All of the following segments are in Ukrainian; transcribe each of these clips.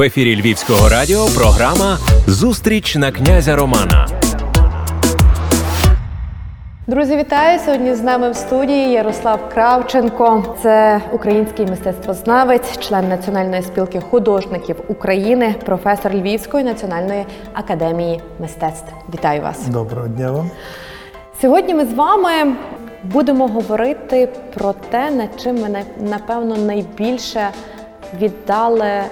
В ефірі Львівського радіо програма Зустріч на князя Романа. Друзі, вітаю! Сьогодні з нами в студії Ярослав Кравченко. Це український мистецтвознавець, член Національної спілки художників України, професор Львівської національної академії мистецтв. Вітаю вас! Доброго дня вам. Сьогодні ми з вами будемо говорити про те, над чим ми напевно найбільше віддали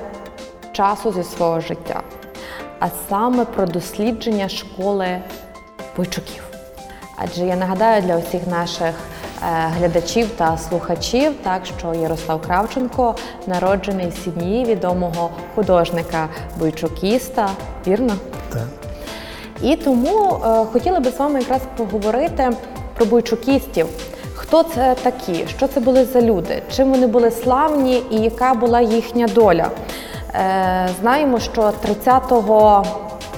часу зі свого життя, а саме про дослідження школи бойчуків. Адже я нагадаю для усіх наших е, глядачів та слухачів, так що Ярослав Кравченко народжений в сім'ї відомого художника бойчукіста, вірно? Так. І тому е, хотіла би з вами якраз поговорити про бойчукістів. Хто це такі? Що це були за люди? Чим вони були славні і яка була їхня доля? Е, знаємо, що 30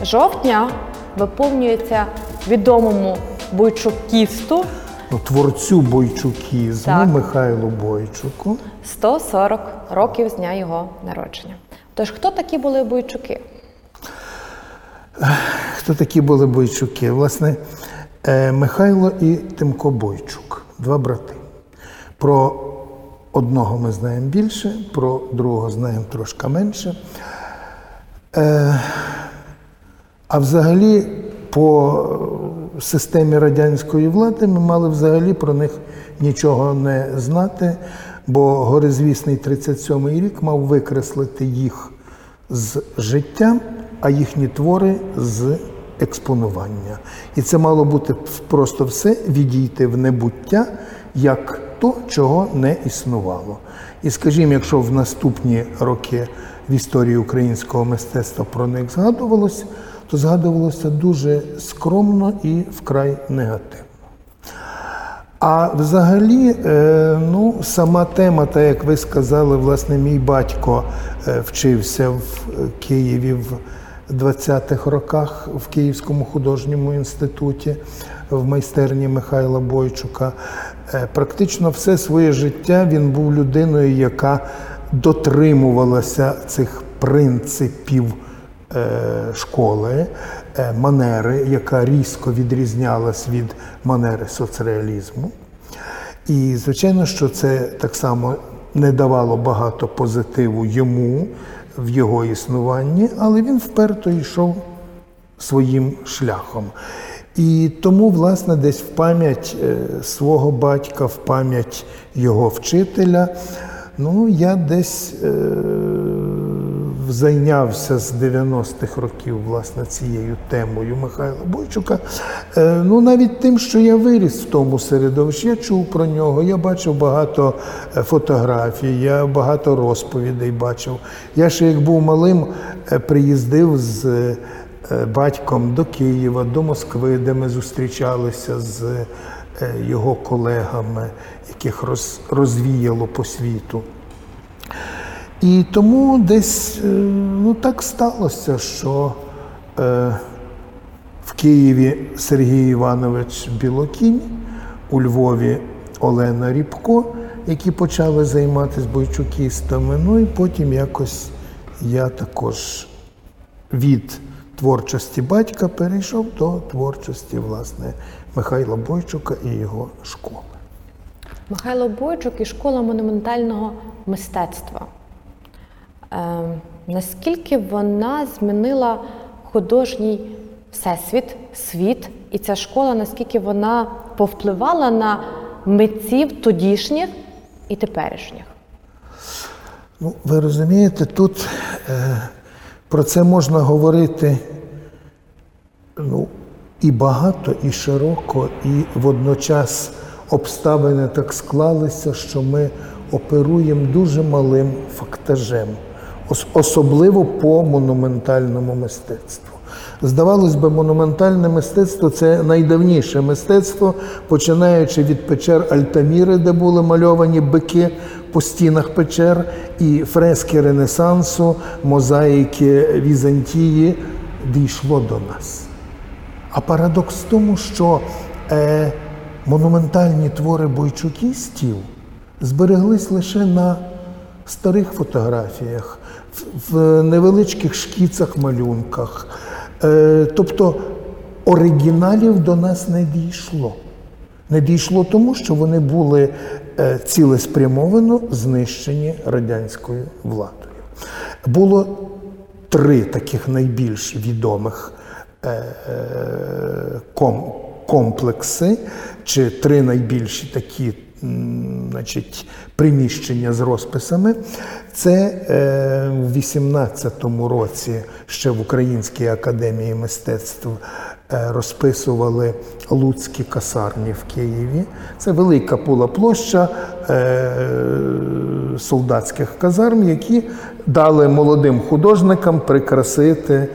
жовтня виповнюється відомому бойчукісту Ну, Творцю бойчукізму Так. Михайлу Бойчуку. 140 років з дня його народження. Тож хто такі були бойчуки? Хто такі були бойчуки? Власне, е, Михайло і Тимко Бойчук, два брати. Про одного ми знаємо більше, про другого знаємо трошки менше. Е, А взагалі, по системі радянської влади ми мали взагалі про них нічого не знати, бо горизвісний 37-й рік мав викреслити їх з життя, а їхні твори з експонування. І це мало бути просто все відійти в небуття як чого не існувало. І скажімо, якщо в наступні роки в історії українського мистецтва про них згадувалось, то згадувалося дуже скромно і вкрай негативно. А взагалі, е, ну, сама тема, так як ви сказали, власне, мій батько е, вчився в Києві в 20-х роках в Київському художньому інституті в майстерні Михайла Бойчука. Е, Практично все своє життя він був людиною, яка дотримувалася цих принципів е, школи, е, манери, яка різко відрізнялась від манери соцреалізму. І, звичайно, що це так само не давало багато позитиву йому в його існуванні, але він вперто йшов своїм шляхом. І тому, власне, десь в пам'ять е, свого батька, в пам'ять його вчителя, ну, я десь е, зайнявся з 90-х років власне цією темою Михайла Бойчука. Е, ну навіть тим, що я виріс в тому середовищі, я чув про нього, я бачив багато е, фотографій, я багато розповідей бачив. Я ще як був малим, е, приїздив з батьком до Києва, до Москви, де ми зустрічалися з е, його колегами, яких роз, розвіяло по світу. І тому десь е, ну, так сталося, що е, в Києві Сергій Іванович Білокінь, у Львові Олена Рібко, які почали займатися бойчукістами. Ну і потім якось я також від творчості батька перейшов до творчості власне, Михайла Бойчука і його школи. Михайло Бойчук і школа монументального мистецтва. Е, наскільки вона змінила художній всесвіт, світ, і ця школа, наскільки вона повпливала на митців тодішніх і теперішніх? Ну, ви розумієте, тут е, про це можна говорити ну, і багато, і широко, і водночас обставини так склалися, що ми оперуємо дуже малим фактажем, особливо по монументальному мистецтву. Здавалось би, монументальне мистецтво це найдавніше мистецтво, починаючи від печер Альтаміри, де були мальовані бики по стінах печер, і фрески Ренесансу, мозаїки Візантії дійшло до нас. А парадокс в тому, що е, монументальні твори бойчукістів збереглись лише на старих фотографіях, в- невеличких шкіцах, малюнках. Е, Тобто оригіналів до нас не дійшло. Не дійшло тому, що вони були е, цілеспрямовано знищені радянською владою. Було три таких найбільш відомих е, ком- комплекси, чи три найбільші такі значить, приміщення з розписами. Це е, в 18-му році ще в Українській академії мистецтв е, розписували Луцькі касарні в Києві. Це велика була площа е, солдатських казарм, які дали молодим художникам прикрасити,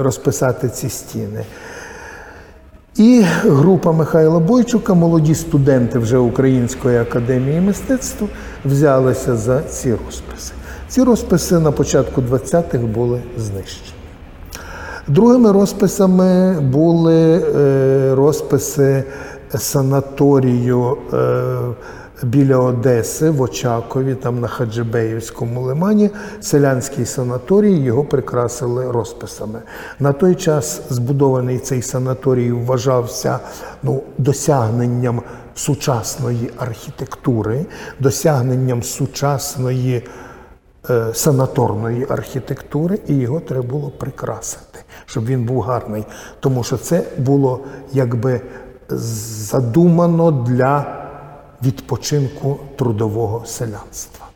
розписати ці стіни. І група Михайла Бойчука, молоді студенти вже Української академії мистецтв, взялися за ці розписи. Ці розписи на початку 20-х були знищені. Другими розписами були е, розписи санаторію е, біля Одеси в Очакові, там на Хаджибеївському лимані. Селянський санаторій його прикрасили розписами. На той час збудований цей санаторій вважався ну, досягненням сучасної архітектури, досягненням сучасної е, санаторної архітектури, і його треба було прикрасити, щоб він був гарний. Тому що це було якби задумано для відпочинку трудового селянства.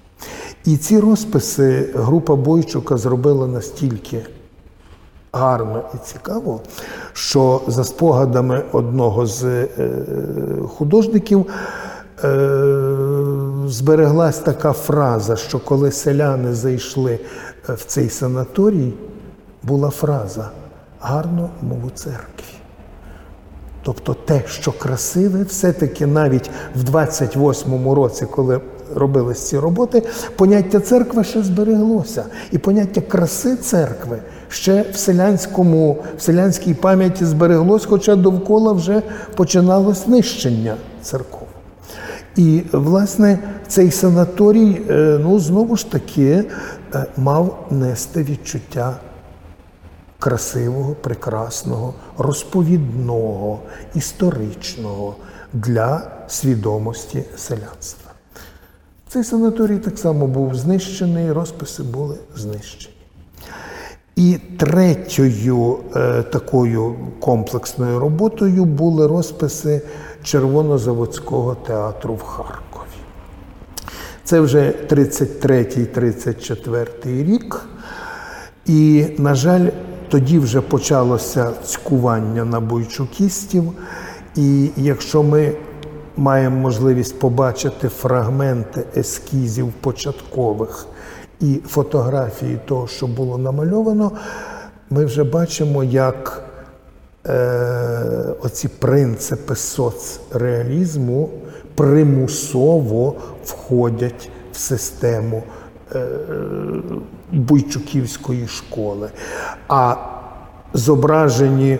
І ці розписи група Бойчука зробила настільки гарно і цікаво, що за спогадами одного з е, художників е, збереглась така фраза, що коли селяни зайшли е, в цей санаторій, була фраза гарно, мов у церкві. Тобто те, що красиве, все-таки навіть в 28-му році, коли робились ці роботи, поняття церкви ще збереглося. І поняття краси церкви ще в селянському, в селянській пам'яті збереглось, хоча довкола вже починалось нищення церков. І, власне, цей санаторій, е, ну, знову ж таки, е, мав нести відчуття красивого, прекрасного, розповідного, історичного для свідомості селянства. Цей санаторій так само був знищений, розписи були знищені. І третьою е, такою комплексною роботою були розписи Червонозаводського театру в Харкові. Це вже 33-34 рік. І, на жаль, тоді вже почалося цькування на бойчукістів. І якщо ми маємо можливість побачити фрагменти ескізів початкових і фотографії того, що було намальовано, ми вже бачимо, як е, оці принципи соцреалізму примусово входять в систему е, Буйчуківської школи. А зображені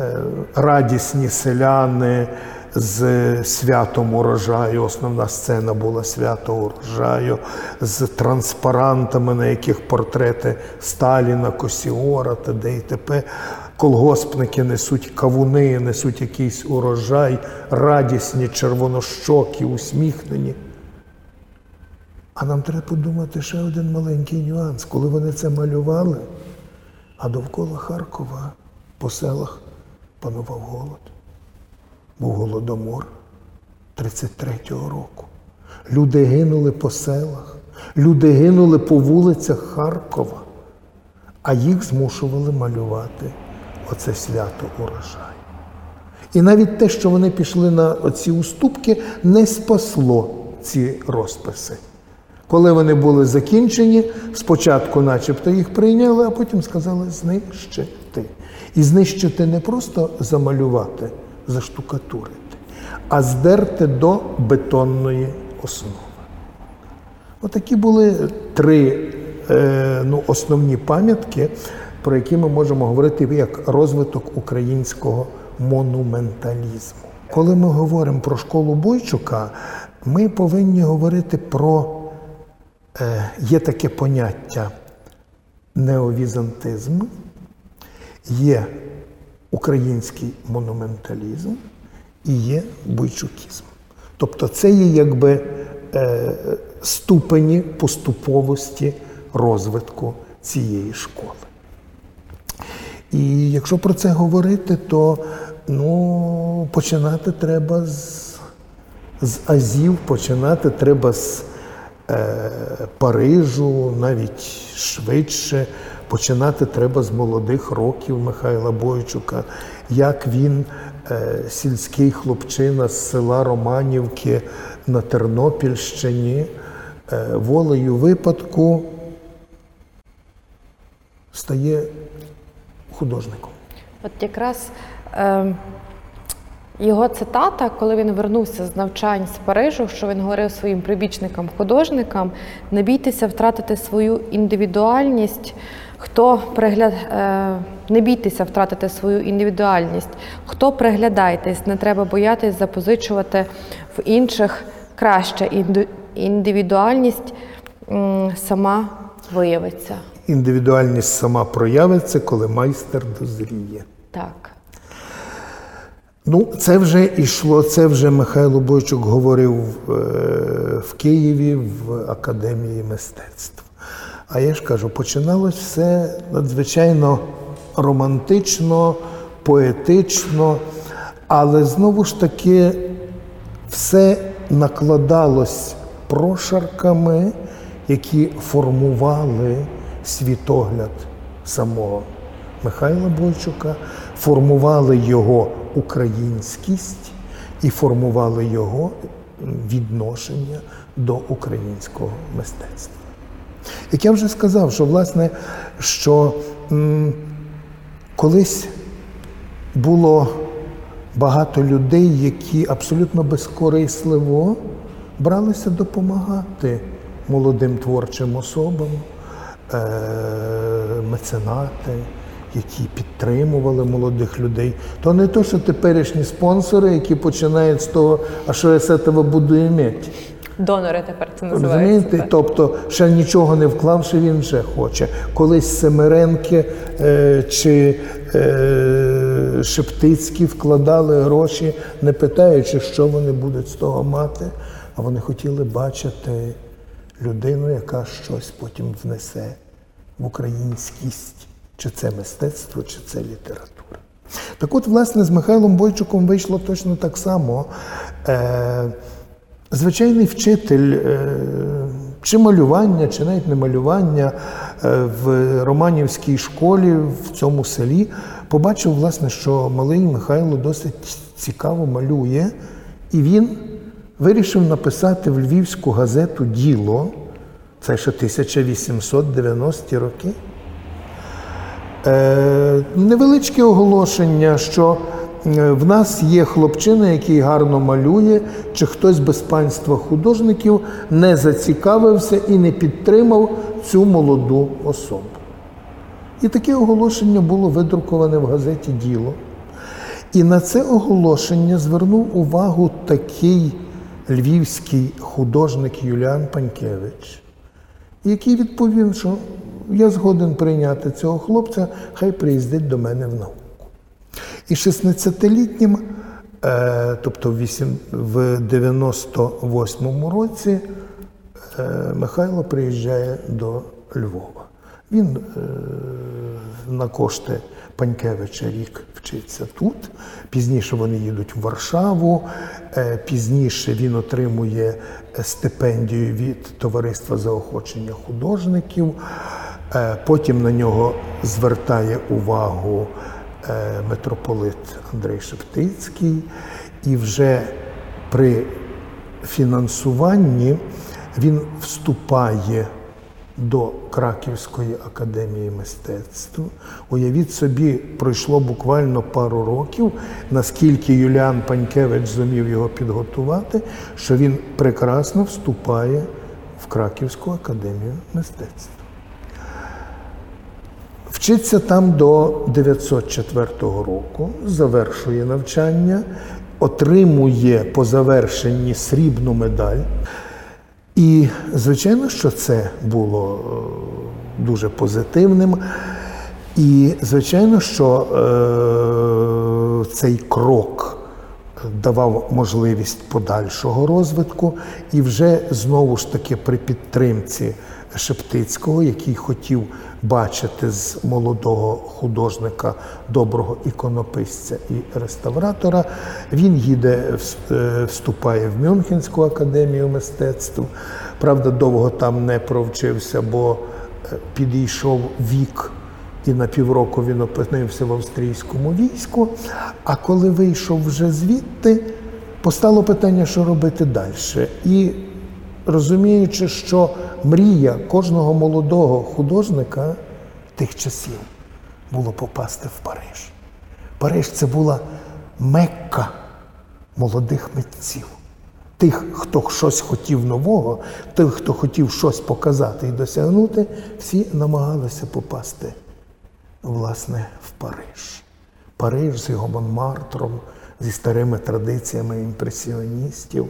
е, радісні селяни з святом урожаю, основна сцена була свято урожаю, з транспарантами, на яких портрети Сталіна, Косіора та де і т.п. Колгоспники несуть кавуни, несуть якийсь урожай, радісні, червонощокі, усміхнені. А нам треба подумати ще один маленький нюанс. Коли вони це малювали, а довкола Харкова по селах панував голод. Був голодомор 33-го року. Люди гинули по селах, люди гинули по вулицях Харкова, а їх змушували малювати оце свято урожаю. І навіть те, що вони пішли на оці уступки, не спасло ці розписи. Коли вони були закінчені, спочатку, начебто, їх прийняли, а потім сказали знищити. І знищити не просто замалювати, заштукатурити, а здерти до бетонної основи. Отакі були три е, ну, основні пам'ятки, про які ми можемо говорити як розвиток українського монументалізму. Коли ми говоримо про школу Бойчука, ми повинні говорити про Є таке поняття неовізантизм, є український монументалізм і є бойчукізм. Тобто це є якби е, ступені поступовості розвитку цієї школи. І якщо про це говорити, то ну, починати треба з, з Азів, починати треба з е, Парижу, навіть швидше. Починати треба з молодих років Михайла Бойчука, як він, е, сільський хлопчина з села Романівки на Тернопільщині, е, волею випадку стає художником. От якраз е, його цитата, коли він вернувся з навчань з Парижу, що він говорив своїм прибічникам-художникам: не бійтеся втратити свою індивідуальність. Хто пригля... е, не бійтеся втратити свою індивідуальність, хто приглядайтесь, не треба боятись запозичувати в інших краще. Індивідуальність сама виявиться. Індивідуальність сама проявиться, коли майстер дозріє. Так. Ну, це вже йшло, це вже Михайло Бойчук говорив е, в Києві в Академії мистецтв. А я ж кажу, починалось все надзвичайно романтично, поетично, але знову ж таки все накладалось прошарками, які формували світогляд самого Михайла Бойчука, формували його українськість і формували його відношення до українського мистецтва. Як я вже сказав, що власне, що м, колись було багато людей, які абсолютно безкорисливо бралися допомагати молодим творчим особам, е, меценати, які підтримували молодих людей. То не то, що теперішні спонсори, які починають з того, а що я з цього буду іметь. Донори тепер це називається. Розумієте? так. Тобто, ще нічого не вклавши, він вже хоче. Колись Семеренки е, чи е, Шептицькі вкладали гроші, не питаючи, що вони будуть з того мати, а вони хотіли бачити людину, яка щось потім внесе в українськість, чи це мистецтво, чи це література. Так от, власне, з Михайлом Бойчуком вийшло точно так само. Е, Звичайний вчитель е, чи малювання, чи навіть не малювання е, в Романівській школі в цьому селі побачив, власне, що малий Михайло досить цікаво малює, і він вирішив написати в львівську газету Діло, це ще 1890 роки. Е, невеличке оголошення, що е, в нас є хлопчина, який гарно малює, чи хтось без панства художників не зацікавився і не підтримав цю молоду особу. І таке оголошення було видруковане в газеті Діло. І на це оголошення звернув увагу такий львівський художник Юліан Панькевич, який відповів, що я згоден прийняти цього хлопця, хай приїздить до мене в науку. І 16-літнім, е, тобто в 98-му році, е, Михайло приїжджає до Львова. Він е, на кошти Панькевича рік вчиться тут. Пізніше вони їдуть в Варшаву. Пізніше він отримує стипендію від Товариства заохочення художників. Е, Потім на нього звертає увагу е, митрополит Андрей Шептицький. І вже при фінансуванні він вступає до Краківської академії мистецтв. Уявіть собі, пройшло буквально пару років, наскільки Юліан Панькевич зумів його підготувати, що він прекрасно вступає в Краківську академію мистецтв. Вчиться там до 904 року, завершує навчання, отримує по завершенні срібну медаль. І, звичайно, що це було е, дуже позитивним. І, звичайно, що е, цей крок давав можливість подальшого розвитку, і вже знову ж таки при підтримці Шептицького, який хотів бачити з молодого художника доброго іконописця і реставратора, він їде, е, вступає в Мюнхенську академію мистецтв. Правда, довго там не провчився, бо е, підійшов вік і на півроку він опинився в австрійському війську. А коли вийшов вже звідти, постало питання, що робити далі. І розуміючи, що мрія кожного молодого художника тих часів було попасти в Париж. Париж це була мекка молодих митців. Тих, хто щось хотів нового, тих, хто хотів щось показати і досягнути, всі намагалися попасти власне, в Париж. Париж з його Монмартром, зі старими традиціями імпресіоністів,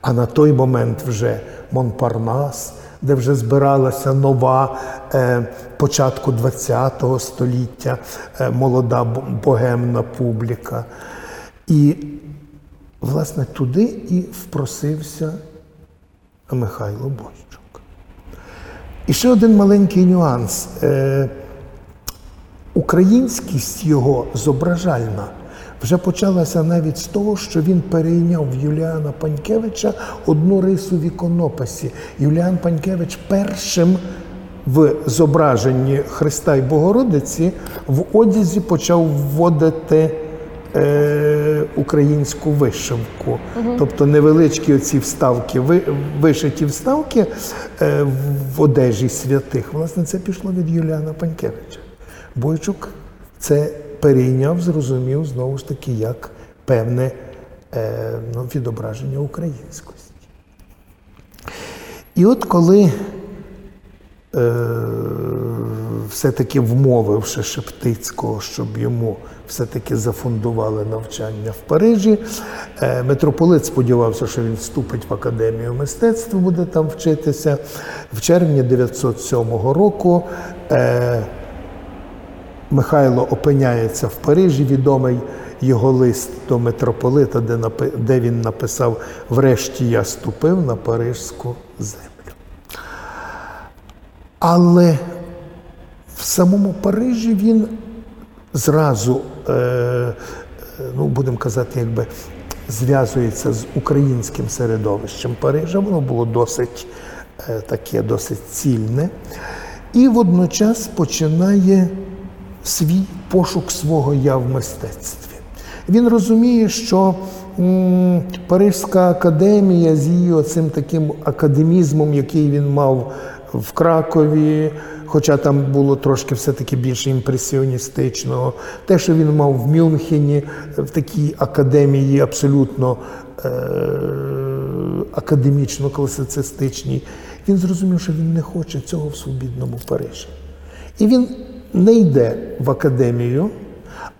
а на той момент вже Монпарнас, де вже збиралася нова е, початку ХХ століття е, молода богемна публіка. І, власне, туди і впросився Михайло Бойчук. І ще один маленький нюанс. Е, Українськість його зображальна вже почалася навіть з того, що він перейняв в Юліана Панькевича одну рису в іконописі. Юліан Панькевич першим в зображенні Христа й Богородиці в одязі почав вводити е, українську вишивку. Тобто невеличкі оці вставки, ви- вишиті вставки е, в одежі святих. Власне, це пішло від Юліана Панькевича. Бойчук це перейняв, зрозумів знову ж таки як певне е, ну, відображення українськості. І от коли е, все-таки вмовивши Шептицького, щоб йому все-таки зафундували навчання в Парижі, е, митрополит сподівався, що він вступить в академію мистецтв, буде там вчитися. В червні 907 року. Михайло опиняється в Парижі, відомий його лист до митрополита, де, де він написав Врешті я ступив на парижську землю. Але в самому Парижі він зразу, е, ну, будемо казати, якби зв'язується з українським середовищем Парижа. Воно було досить е, таке, досить цільне. І водночас починає свій пошук свого я в мистецтві. Він розуміє, що м, Паризька академія з її оцим таким академізмом, який він мав в Кракові, хоча там було трошки все-таки більше імпресіоністичного, те, що він мав в Мюнхені, в такій академії абсолютно е- академічно-класицистичній, він зрозумів, що він не хоче цього в свобідному Парижі. І він не йде в академію,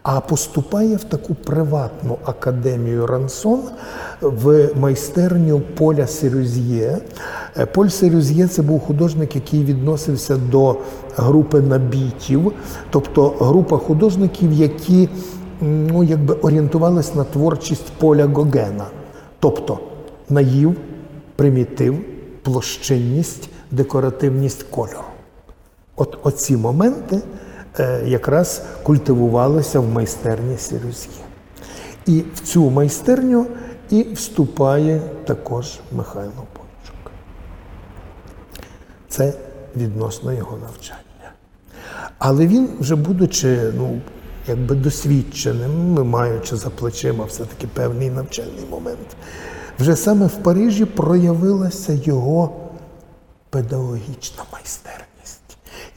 а поступає в таку приватну академію Рансон в майстерню Поля Серюз'є. Е, Поль Серюз'є це був художник, який відносився до групи набітів, тобто група художників, які ну, якби орієнтувалися на творчість Поля Гогена. Тобто наїв, примітив, площинність, декоративність кольору. От оці моменти якраз культивувалися в майстерні Сірюзьє. І в цю майстерню і вступає також Михайло Бойчук. Це відносно його навчання. Але він, вже будучи ну, якби досвідченим, маючи за плечима все-таки певний навчальний момент, вже саме в Парижі проявилася його педагогічна майстерність,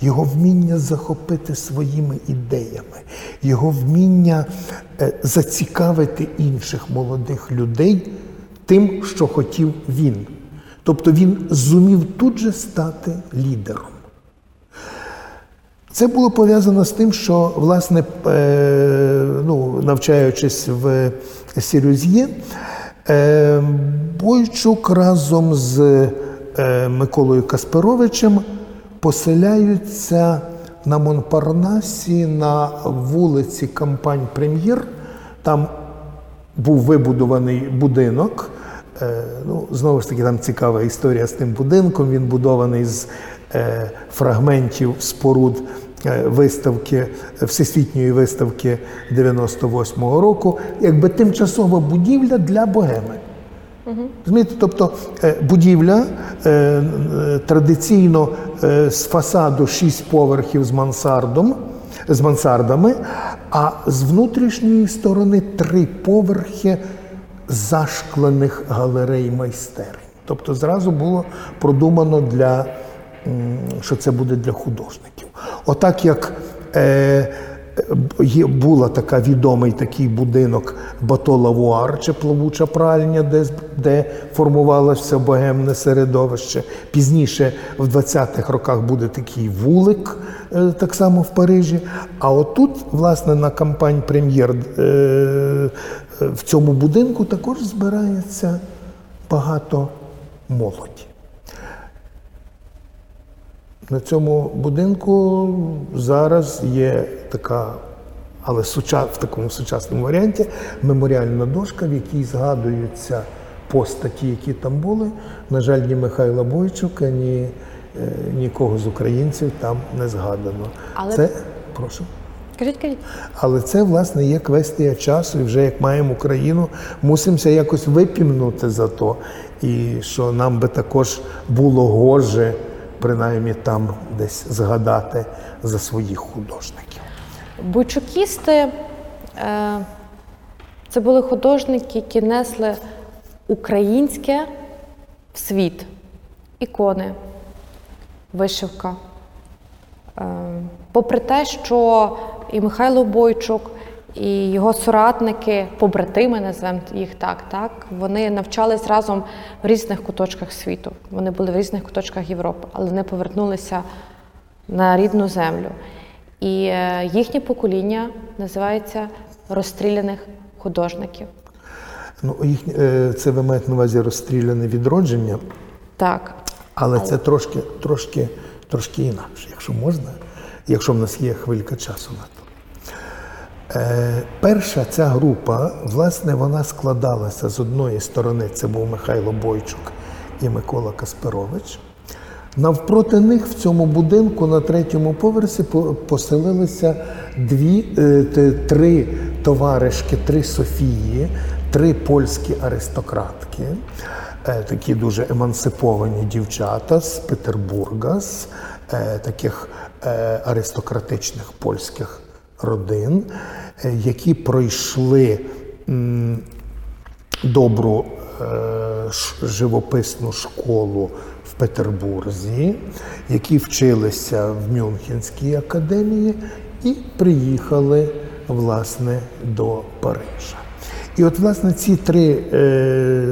його вміння захопити своїми ідеями, його вміння е, зацікавити інших молодих людей тим, що хотів він. Тобто він зумів тут же стати лідером. Це було пов'язано з тим, що, власне, е, ну, навчаючись в Сірюз'є, е, Бойчук разом з Миколою Касперовичем поселяються на Монпарнасі на вулиці Кампань Прем'єр. Там був вибудований будинок. Е, Ну, знову ж таки, там цікава історія з тим будинком. Він будований з е, фрагментів споруд е, виставки, всесвітньої виставки 98-го року, якби тимчасова будівля для богеми. Розумієте, тобто е, будівля е, е, традиційно з фасаду 6 поверхів з мансардом, з мансардами, а з внутрішньої сторони три поверхи зашклених галерей майстерень. Тобто зразу було продумано для, що це буде для художників. Отак як Є була така відомий такий будинок Бато Лавуар, чи плавуча пральня, де, де формувалося богемне середовище. Пізніше, в 20-х роках, буде такий вулик, е, так само в Парижі. А отут, власне, на кампань прем'єр е, е, в цьому будинку також збирається багато молоді. На цьому будинку зараз є така, але в такому сучасному варіанті, меморіальна дошка, в якій згадуються постаті, які там були. На жаль, ні Михайла Бойчука, ні е, нікого з українців там не згадано. Але- Це прошу. Кажіть, кажіть. Але це, власне, є квестія часу, і вже як маємо Україну, мусимося якось випімнути за то. І що нам би також було гоже, принаймні там десь згадати за своїх художників. Бойчукісти е, це були художники, які несли українське в світ. Ікони, вишивка. Е, попри те, що і Михайло Бойчук, і його соратники, побратими, назвемо їх так, так, вони навчались разом в різних куточках світу. Вони були в різних куточках Європи, але не повернулися на рідну землю. І е, їхнє покоління називається розстріляних художників. Ну, їх, е, це ви маєте на увазі розстріляне відродження, Так. але це трошки, трошки, трошки інакше, якщо можна, якщо в нас є хвилька часу на перша ця група, власне, вона складалася з одної сторони, це був Михайло Бойчук і Микола Касперович. Навпроти них в цьому будинку на третьому поверсі поселилися дві, е, три товаришки, три Софії, три польські аристократки, е, такі дуже емансиповані дівчата з Петербурга, з е, таких е, аристократичних польських родин, е, які пройшли добру е, живописну школу в Петербурзі, які вчилися в Мюнхенській академії і приїхали власне до Парижа. І от, власне, ці три е,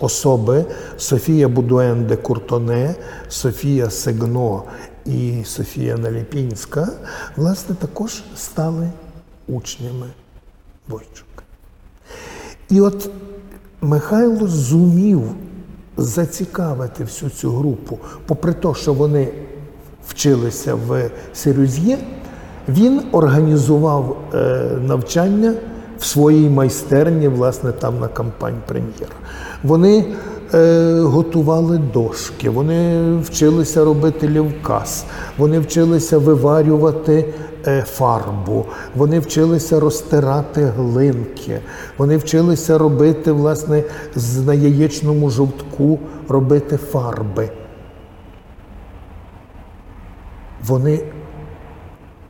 особи Софія Будуен де Куртоне, Софія Сегно і Софія Наліпінська, власне, також стали учнями Бойчука. І от Михайло зумів зацікавити всю цю групу, попри те, що вони вчилися в Серюз'є, він організував е, навчання в своїй майстерні, власне, там на кампань прем'єр. Вони готували дошки, вони вчилися робити лівкас, вони вчилися виварювати е, фарбу, вони вчилися розтирати глинки, вони вчилися робити, власне, з- на яєчному жовтку робити фарби. Вони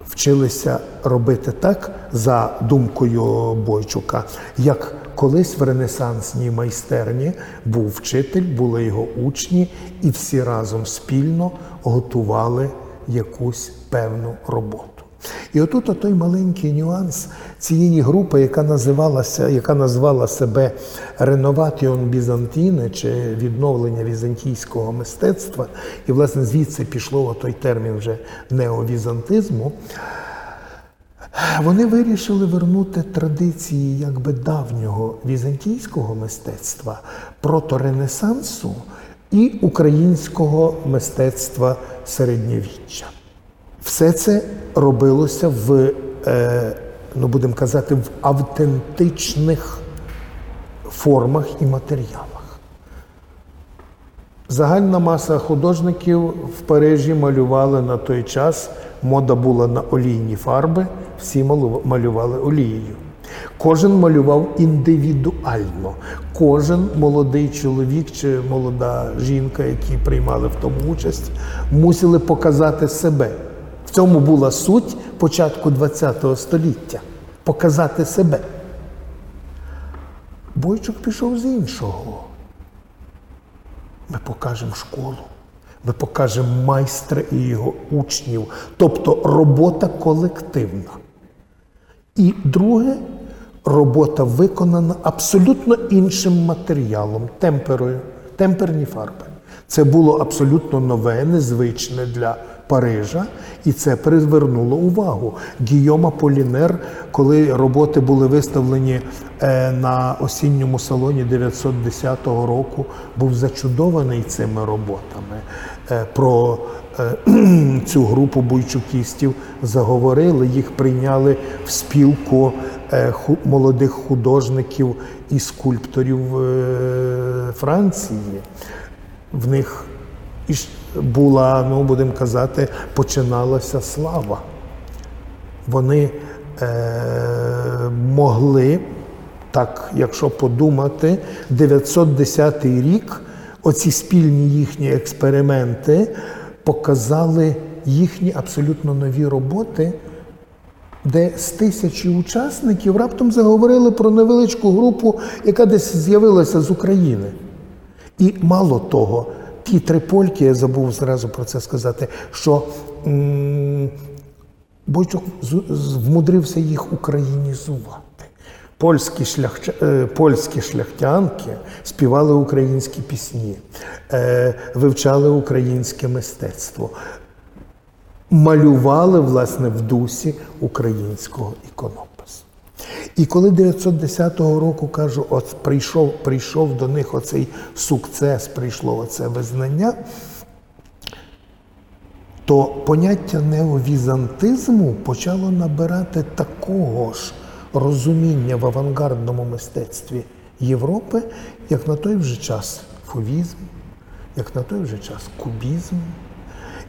вчилися робити так, за думкою Бойчука, як колись в ренесансній майстерні був вчитель, були його учні, і всі разом спільно готували якусь певну роботу. І отут той маленький нюанс цієї групи, яка називалася, яка назвала себе Реноватіон Бізантіне чи відновлення візантійського мистецтва, і власне звідси пішло той термін вже неовізантизму. Вони вирішили вернути традиції якби давнього візантійського мистецтва, проторенесансу і українського мистецтва середньовіччя. Все це робилося в, е, ну будемо казати, в автентичних формах і матеріалах. Загальна маса художників в Парижі малювали на той час. Мода була на олійні фарби, всі малювали олією. Кожен малював індивідуально. Кожен молодий чоловік чи молода жінка, які приймали в тому участь, мусили показати себе. В цьому була суть початку ХХ століття показати себе. Бойчук пішов з іншого. Ми покажемо школу, ми покажемо майстра і його учнів, тобто робота колективна. І друге, робота виконана абсолютно іншим матеріалом, темперою, темперні фарби. Це було абсолютно нове, незвичне для Парижа, і це привернуло увагу. Гійома Полінер, коли роботи були виставлені е, на осінньому салоні 910 року, був зачудований цими роботами. Е, про е, цю групу бойчукістів заговорили, їх прийняли в спілку молодих художників і скульпторів Франції. В них була, ну будемо казати, починалася слава. Вони е, могли, так, якщо подумати, 910 рік оці спільні їхні експерименти показали їхні абсолютно нові роботи. Де з тисячі учасників раптом заговорили про невеличку групу, яка десь з'явилася з України. І мало того, ті три польки, я забув зразу про це сказати, що Бойчук вмудрився їх українізувати. Польські шляхча... Е, польські шляхтянки співали українські пісні, е, вивчали українське мистецтво, малювали власне в дусі українського ікону. І коли 910 року кажу, от прийшов прийшов до них оцей сукцес, прийшло оце визнання, то поняття неовізантизму почало набирати такого ж розуміння в авангардному мистецтві Європи, як на той вже час фовізм, як на той вже час кубізм.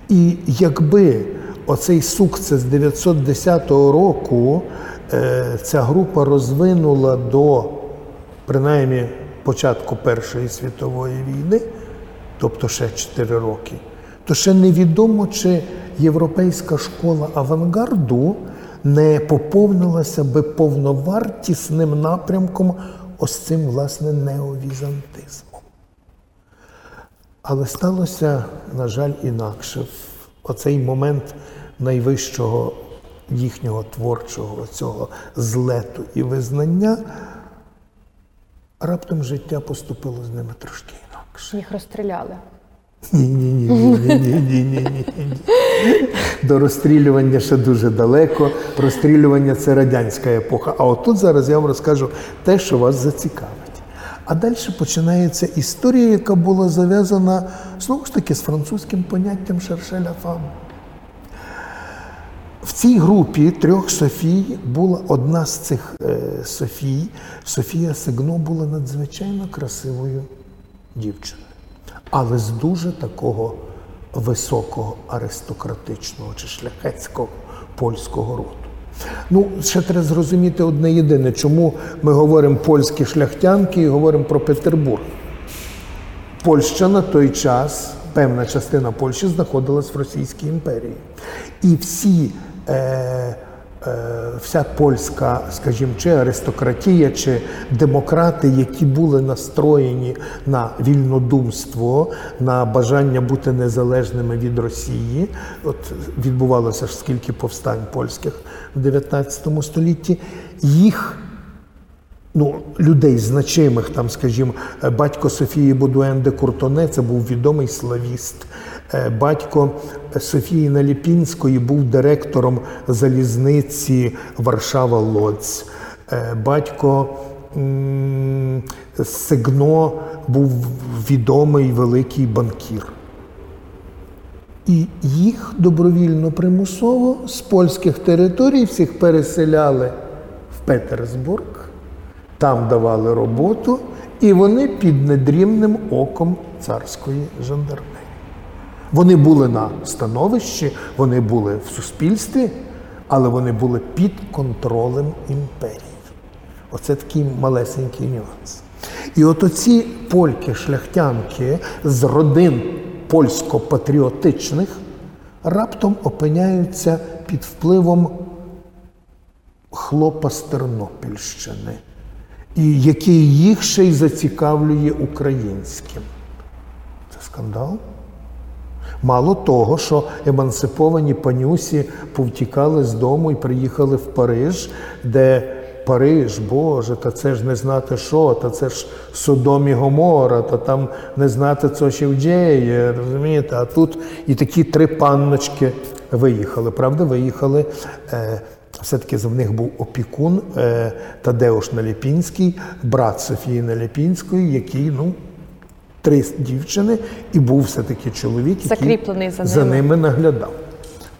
І якби оцей сукцес 910 року ця група розвинула до принаймні початку Першої світової війни, тобто ще 4 роки, то ще невідомо, чи європейська школа авангарду не поповнилася би повновартісним напрямком ось цим, власне, неовізантизмом. Але сталося, на жаль, інакше. В оцей момент найвищого їхнього творчого цього злету і визнання, раптом життя поступило з ними трошки інакше. Їх розстріляли. Ні-ні-ні. До розстрілювання ще дуже далеко. Розстрілювання це радянська епоха. А отут зараз я вам розкажу те, що вас зацікавить. А далі починається історія, яка була зав'язана знову ж таки з французьким поняттям шершеля фам. В цій групі трьох Софій була одна з цих е, Софій. Софія Сигно була надзвичайно красивою дівчиною, але з дуже такого високого аристократичного чи шляхетського польського роду. Ну, ще треба зрозуміти одне єдине, чому ми говоримо польські шляхтянки і говоримо про Петербург. Польща на той час, певна частина Польщі знаходилась в Російській імперії. І всі вся польська, скажімо, чи аристократія, чи демократи, які були настроєні на вільнодумство, на бажання бути незалежними від Росії. От відбувалося ж скільки повстань польських в 19 столітті, їх. Ну, людей значимих, там, скажімо, батько Софії Бодуен де Куртоне, це був відомий славіст, Е, батько Софії Наліпінської був директором залізниці Варшава-Лоць. Е, батько Сигно був відомий великий банкір. І їх добровільно примусово з польських територій всіх переселяли в Петербург, там давали роботу, і вони під недрімним оком царської жандармерії. Вони були на становищі, вони були в суспільстві, але вони були під контролем імперії. Оце такий малесенький нюанс. І от оці польки, шляхтянки з родин польсько-патріотичних раптом опиняються під впливом хлопа з Тернопільщини, і який їх ще й зацікавлює українським. Це скандал. Мало того, що емансиповані панюсі повтікали з дому і приїхали в Париж, де Париж, Боже, та це ж не знати що, та це ж Содом і Гомора, та там не знати, що ще вдіє, розумієте? А тут і такі три панночки виїхали. Правда, виїхали. Е, все-таки за в них був опікун е, Тадеуш Наліпінський, брат Софії Наліпінської, який, ну, три дівчини, і був все-таки чоловік, який Закріплений за за ними. ними наглядав.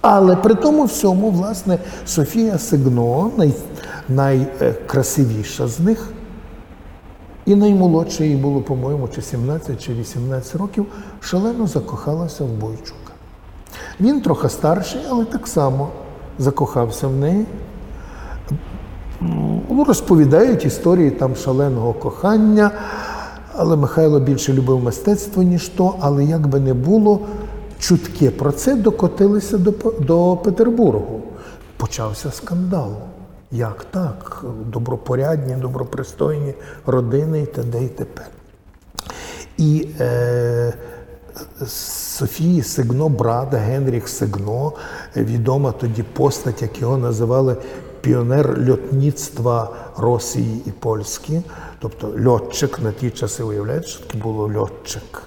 Але при тому всьому, власне, Софія Сигно, най, найкрасивіша з них, і наймолодша їй було, по-моєму, чи 17 чи 18 років, шалено закохалася в Бойчука. Він трохи старший, але так само закохався в неї. Ну, розповідають історії там шаленого кохання, але Михайло більше любив мистецтво, ніж то, але як би не було, чутки про це докотилися до, до Петербургу. Почався скандал. Як так? Добропорядні, добропристойні родини і т.д. і т.п. І е, Софії Сигно, брат Генріх Сигно, відома тоді постать, як його називали піонер льотництва Росії і Польські, тобто льотчик на ті часи, уявляєте, що таке було льотчик,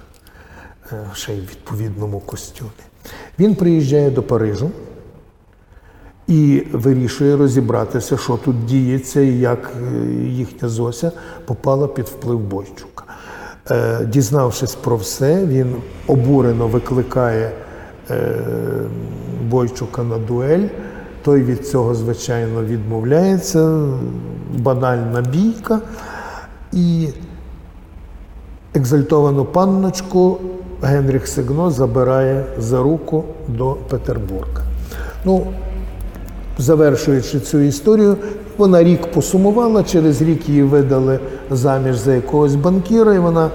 е, ще й в відповідному костюмі. Він приїжджає до Парижу і вирішує розібратися, що тут діється і як е, їхня Зося попала під вплив Бойчука. Е, Дізнавшись про все, він обурено викликає е, Бойчука на дуель. Той від цього, звичайно, відмовляється, банальна бійка. І екзальтовану панночку Генріх Сигно забирає за руку до Петербурга. Ну, завершуючи цю історію, вона рік посумувала, через рік її видали заміж за якогось банкіра, і вона е,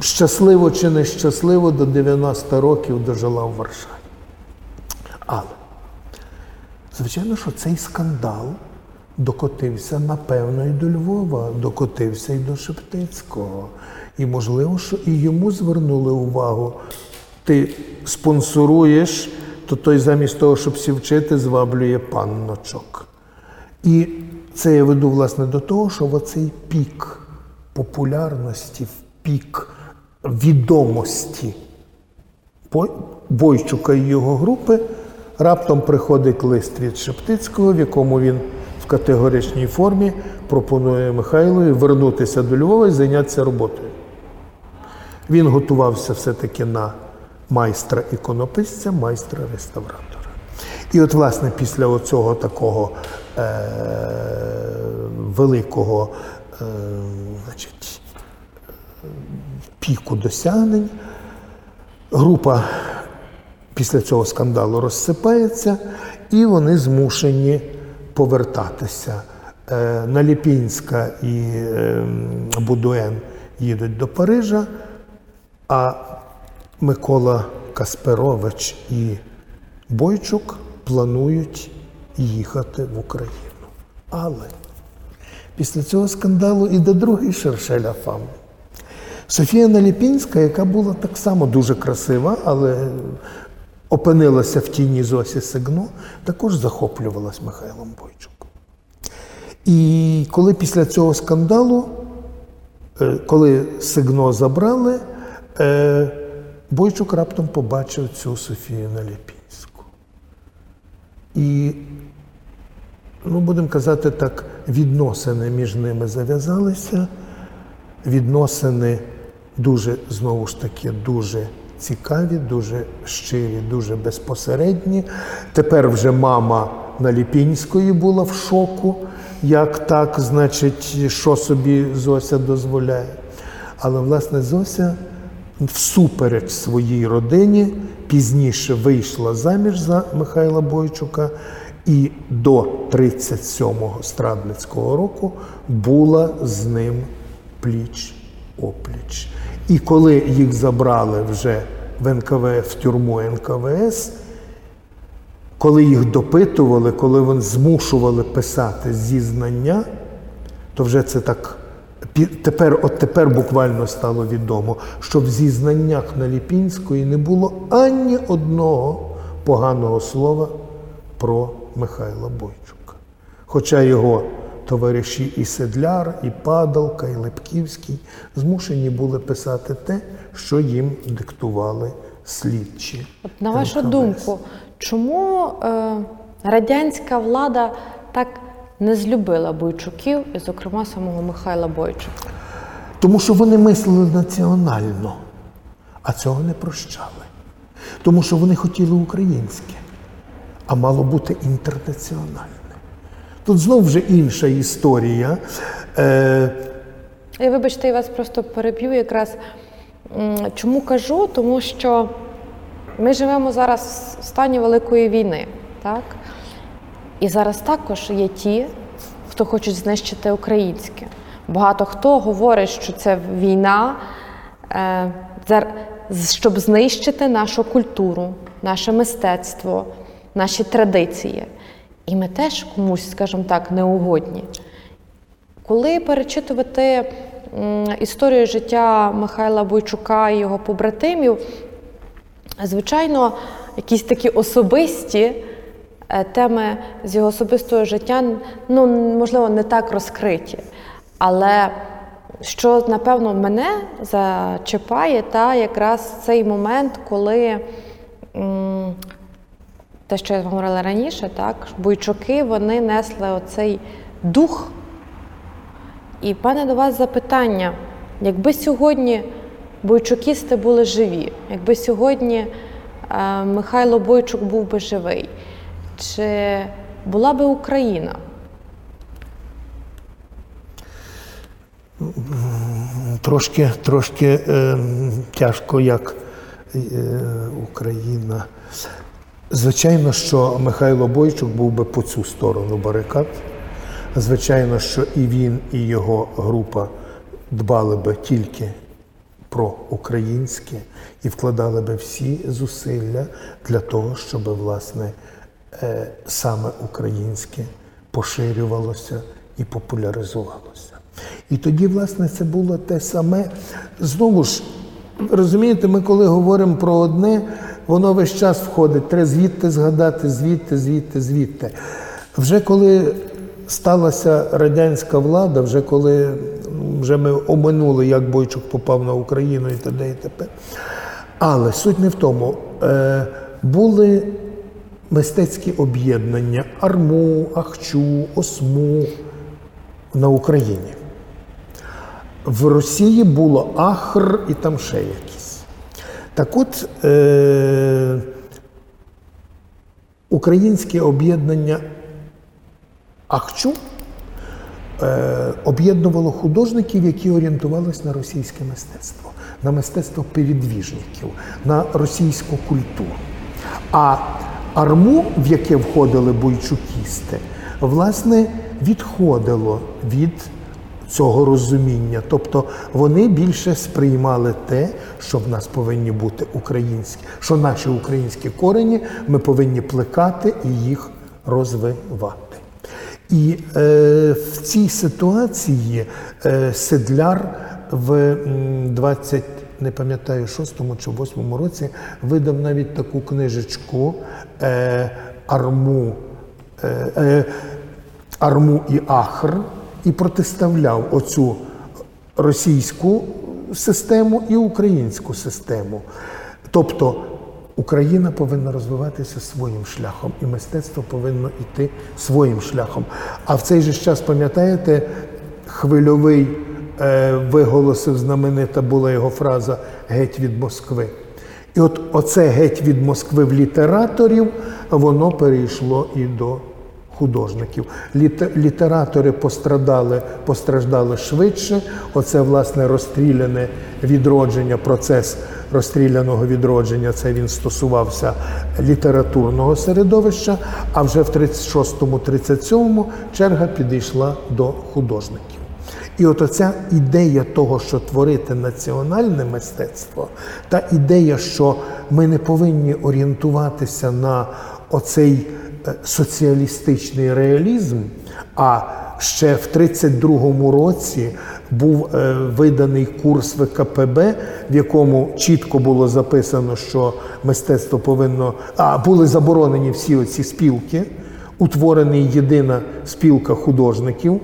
щасливо чи нещасливо до 90 років дожила в Варшаві. Але, звичайно, що цей скандал докотився, напевно, і до Львова, докотився і до Шептицького. І, можливо, що і йому звернули увагу. Ти спонсоруєш, то той замість того, щоб сі вчити, зваблює панночок. І це я веду, власне, до того, що в оцей пік популярності, пік відомості Бойчука і його групи раптом приходить лист від Шептицького, в якому він в категоричній формі пропонує Михайлові вернутися до Львова і зайнятися роботою. Він готувався все-таки на майстра іконописця, майстра реставратора. І от, власне, після оцього такого великого е- значить, піку досягнень, група після цього скандалу розсипається, і вони змушені повертатися. Е, Наліпінська і е, Будуен їдуть до Парижа, а Микола Касперович і Бойчук планують їхати в Україну. Але після цього скандалу іде другий шершель Афам. Софія Наліпінська, яка була так само дуже красива, але опинилася в тіні Зосі Сигно, також захоплювалась Михайлом Бойчуком. І коли після цього скандалу, е, коли Сигно забрали, е, Бойчук раптом побачив цю Софію Наліпінську. І ну будемо казати так, відносини між ними зав'язалися. Відносини дуже, знову ж таки, дуже цікаві, дуже щирі, дуже безпосередні. Тепер вже мама на Ліпінської була в шоку, як так, значить, що собі Зося дозволяє. Але, власне, Зося всупереч своїй родині пізніше вийшла заміж за Михайла Бойчука і до 37-го Страдницького року була з ним пліч опліч. І коли їх забрали вже в НКВ, в тюрму НКВС, коли їх допитували, коли вони змушували писати зізнання, то вже це так. Тепер, от тепер буквально стало відомо, що в зізнаннях на Ліпінської не було ані одного поганого слова про Михайла Бойчука. Хоча його товариші і Седляр, і Падалка, і Лепківський змушені були писати те, що їм диктували слідчі. От на вашу НКВС. думку, чому е, радянська влада так не злюбила бойчуків, і, зокрема, самого Михайла Бойчука? Тому що вони мислили національно, а цього не прощали. Тому що вони хотіли українське, а мало бути інтернаціональне. Тут знов вже інша історія. Е, І вибачте, я вас просто переб'ю якраз. Чому кажу? Тому що ми живемо зараз в стані великої війни, так? І зараз також є ті, хто хочуть знищити українське. Багато хто говорить, що це війна, е, щоб знищити нашу культуру, наше мистецтво, наші традиції. І ми теж комусь, скажімо так, неугодні. Коли перечитувати історію життя Михайла Бойчука і його побратимів, звичайно, якісь такі особисті е, теми з його особистого життя, ну, можливо, не так розкриті. Але що, напевно, мене зачіпає, та якраз цей момент, коли те, що я говорила раніше, так, бойчуки вони несли оцей дух. І мене до вас запитання: якби сьогодні бойчукісти були живі, якби сьогодні е, Михайло Бойчук був би живий, чи була би Україна? трошки, трошки е, тяжко, як е, Україна. Звичайно, що Михайло Бойчук був би по цю сторону барикад. Звичайно, що і він, і його група дбали би тільки про українське і вкладали би всі зусилля для того, щоб власне е, саме українське поширювалося і популяризувалося. І тоді, власне, це було те саме. Знову ж, розумієте, ми коли говоримо про одне, воно весь час входить. Треба звідти згадати, звідти, звідти, звідти. Вже коли сталася радянська влада, вже коли вже ми оминули, як Бойчук попав на Україну і т.д. і т.п. Але суть не в тому. Е, були мистецькі об'єднання Арму, Ахчу, Осму на Україні. В Росії було Ахр і там ще якісь. Так от е- українське об'єднання Ахчу е- об'єднувало художників, які орієнтувалися на російське мистецтво, на мистецтво передвіжників, на російську культуру. А арму, в яке входили бойчукісти, власне, відходило від цього розуміння. Тобто вони більше сприймали те, що в нас повинні бути українські, що наші українські корені ми повинні плекати і їх розвивати. І е, в цій ситуації е, Седляр в м, 20, не пам'ятаю, 6-му чи 8-му році видав навіть таку книжечку е, Арму, е, е, Арму і Ахр і протиставляв оцю російську систему і українську систему. Тобто Україна повинна розвиватися своїм шляхом, і мистецтво повинно йти своїм шляхом. А в цей же час, пам'ятаєте, хвильовий е, виголосив знаменита була його фраза геть від Москви. І от оце геть від Москви в літераторів, воно перейшло і до художників. Літератори пострадали, постраждали швидше. Оце, власне, розстріляне відродження, процес розстріляного відродження, це він стосувався літературного середовища, а вже в 36-37 черга підійшла до художників. І от оця ідея того, що творити національне мистецтво, та ідея, що ми не повинні орієнтуватися на оцей соціалістичний реалізм, а ще в 32-му році був е, виданий курс ВКПБ, в якому чітко було записано, що мистецтво повинно. А були заборонені всі оці спілки, утворений єдина спілка художників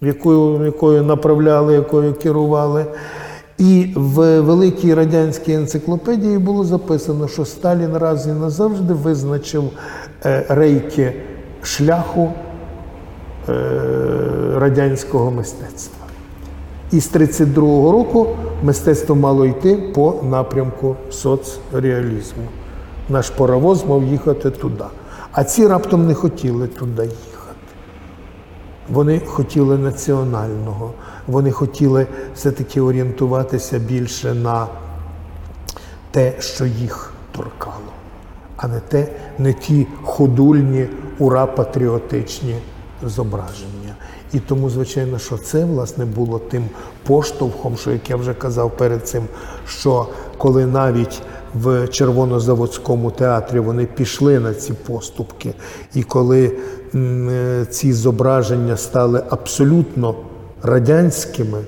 якою, якою направляли, якою керували. І в великій радянській енциклопедії було записано, що Сталін раз і назавжди визначив рейки шляху е, радянського мистецтва. І з 32-го року мистецтво мало йти по напрямку соцреалізму. Наш паровоз мав їхати туди. А ці раптом не хотіли туди їхати. Вони хотіли національного, вони хотіли все-таки орієнтуватися більше на те, що їх торкало, а не те, не ті ходульні, ура патріотичні зображення. І тому, звичайно, що це власне було тим поштовхом, що як я вже казав перед цим, що коли навіть в Червонозаводському театрі вони пішли на ці поступки, і коли е, ці зображення стали абсолютно радянськими,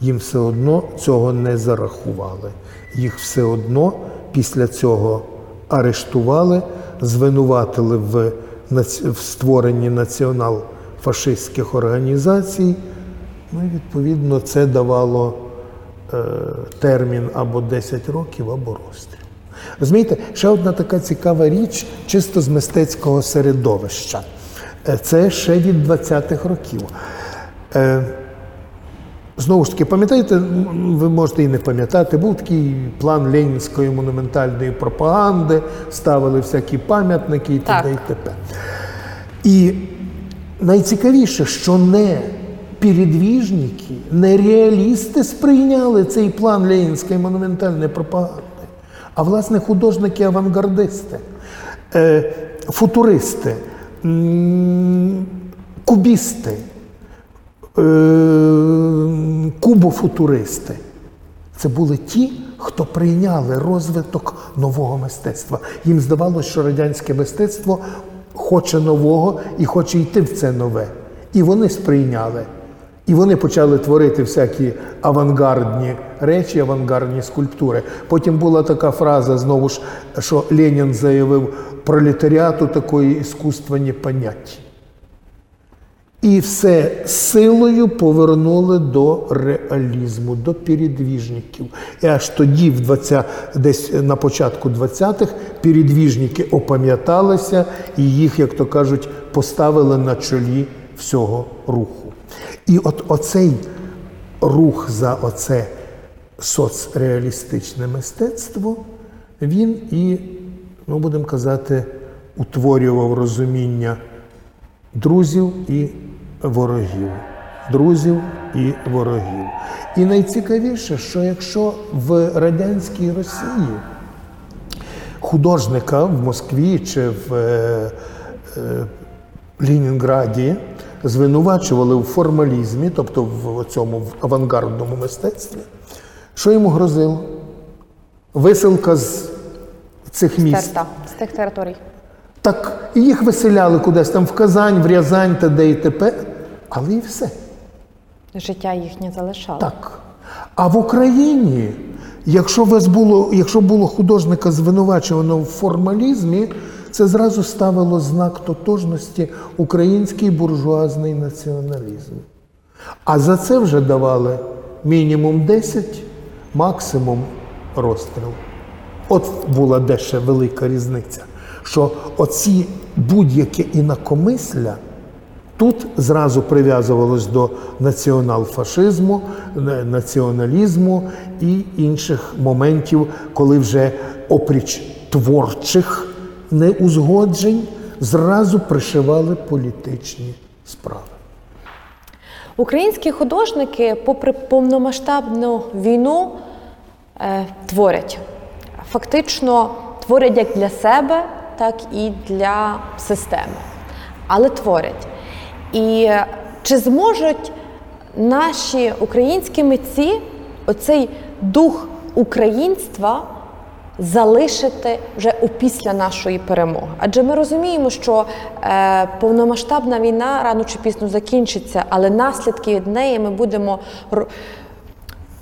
їм все одно цього не зарахували. Їх все одно після цього арештували, звинуватили в, в створенні націонал-фашистських організацій. Ну і відповідно це давало е, термін або 10 років, або розстріл. Розумієте, ще одна така цікава річ, чисто з мистецького середовища. Е, Це ще від 20-х років. Е, Знову ж таки, пам'ятаєте, ви можете і не пам'ятати, був такий план ленінської монументальної пропаганди, ставили всякі пам'ятники і Так. т.д. і т.п. І найцікавіше, що не передвіжники, не реалісти сприйняли цей план ленінської монументальної пропаганди, а власне художники-авангардисти, е, футуристи, кубісти, кубофутуристи. Це були ті, хто прийняли розвиток нового мистецтва. Їм здавалося, що радянське мистецтво хоче нового і хоче йти в це нове. І вони сприйняли. І вони почали творити всякі авангардні речі, авангардні скульптури. Потім була така фраза, знову ж, що Ленін заявив пролетаріату такої іскусства не понять. І все силою повернули до реалізму, до передвіжників. І аж тоді, в 20, десь на початку 20-х, передвіжники опам'яталися і їх, як то кажуть, поставили на чолі всього руху. І от оцей рух за оце соцреалістичне мистецтво, він і, ну будемо казати, утворював розуміння друзів і ворогів. Друзів і ворогів. І найцікавіше, що якщо в радянській Росії художника в Москві чи в е, е, Ленінграді звинувачували в формалізмі, тобто в цьому авангардному мистецтві, що йому грозило? Висилка з цих міст. Терта, з тих територій. Так і їх виселяли кудись там в Казань, в Рязань та де і тепер, але і все. Життя їхнє залишало. Так. А в Україні, якщо вас було, якщо було художника звинувачено в формалізмі, це зразу ставило знак тотожності український буржуазний націоналізм. А за це вже давали мінімум 10, максимум розстріл. От була дещо велика різниця, що оці будь-яке інакомисля тут зразу прив'язувалось до націонал-фашизму, націоналізму і інших моментів, коли вже опріч творчих неузгоджень зразу пришивали політичні справи. Українські художники, попри повномасштабну війну, е, творять. Фактично творять як для себе, так і для системи. Але творять. І чи зможуть наші українські митці оцей дух українства залишити вже опісля нашої перемоги. Адже ми розуміємо, що е, повномасштабна війна рано чи пізно закінчиться, але наслідки від неї ми будемо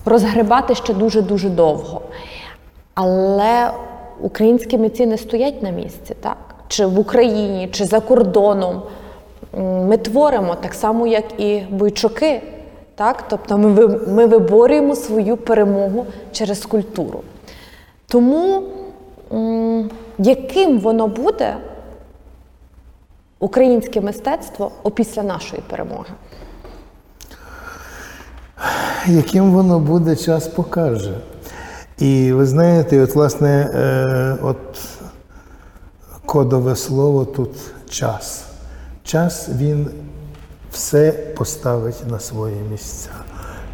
розгребати ще дуже-дуже довго. Але українські митці не стоять на місці, так? Чи в Україні, чи за кордоном. Ми творимо так само, як і бойчуки. Так? Тобто ми, ми виборюємо свою перемогу через культуру. Тому яким воно буде, українське мистецтво опісля нашої перемоги? Яким воно буде, час покаже. І ви знаєте, от власне, е, от кодове слово тут час. Час він все поставить на свої місця.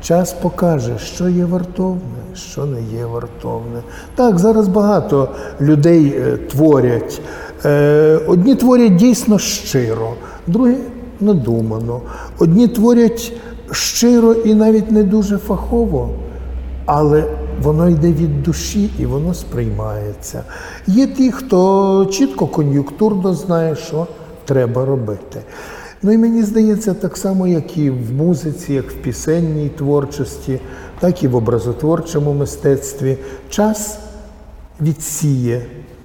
Час покаже, що є вартовне, що не є вартовне. Так, зараз багато людей е, творять. Е, Одні творять дійсно щиро, другі надумано. Одні творять щиро і навіть не дуже фахово, але воно йде від душі і воно сприймається. Є ті, хто чітко кон'юнктурно знає, що треба робити. Ну і мені здається, так само, як і в музиці, як в пісенній творчості, так і в образотворчому мистецтві. Час відсіє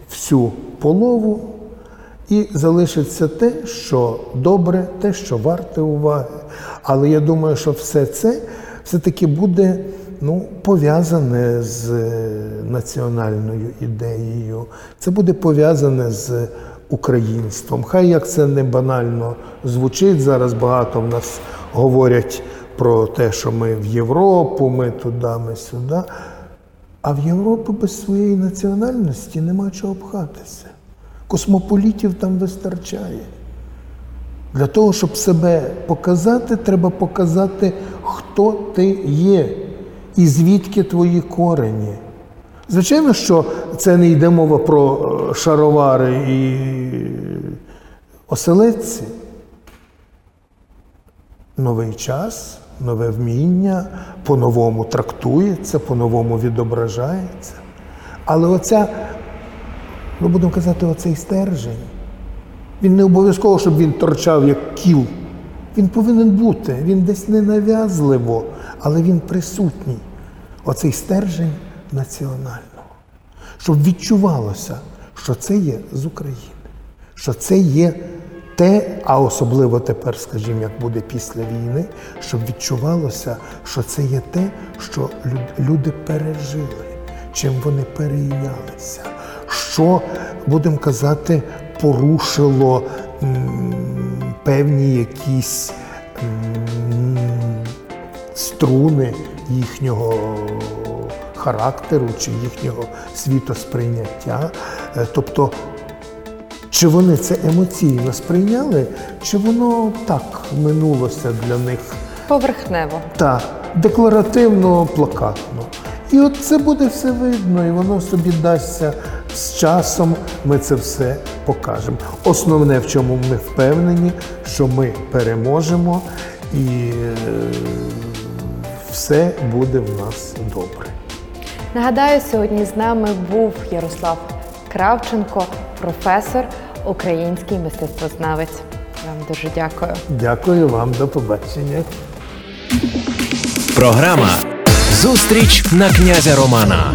всю полову і залишиться те, що добре, те, що варте уваги. Але я думаю, що все це все-таки буде ну, пов'язане з е, національною ідеєю. Це буде пов'язане з українством. Хай як це не банально звучить. Зараз багато в нас говорять про те, що ми в Європу, ми туди, ми сюди. А в Європу без своєї національності нема чого пхатися. Космополітів там вистачає. Для того, щоб себе показати, треба показати, хто ти є і звідки твої корені. Звичайно, що це не йде мова про е, шаровари і оселедці. Новий час, нове вміння по-новому трактується, по-новому відображається. Але оця, ми будемо казати, оцей стержень, він не обов'язково, щоб він торчав як кіл. Він повинен бути, він десь ненав'язливо, але він присутній. Оцей стержень національного. Щоб відчувалося, що це є з України, що це є те, а особливо тепер, скажімо, як буде після війни, щоб відчувалося, що це є те, що люди пережили, чим вони перейнялися, що, будемо казати, порушило певні якісь струни їхнього характеру чи їхнього світосприйняття. Е, Тобто, чи вони це емоційно сприйняли, чи воно так минулося для них Поверхнево. та декларативно, плакатно. І от це буде все видно, і воно собі дасться з часом. Ми це все покажемо. Основне, в чому ми впевнені, що ми переможемо і е, все буде в нас добре. Нагадаю, сьогодні з нами був Ярослав Кравченко, професор, український мистецтвознавець. Вам дуже дякую. Дякую вам, до побачення. Програма Зустріч на князя Романа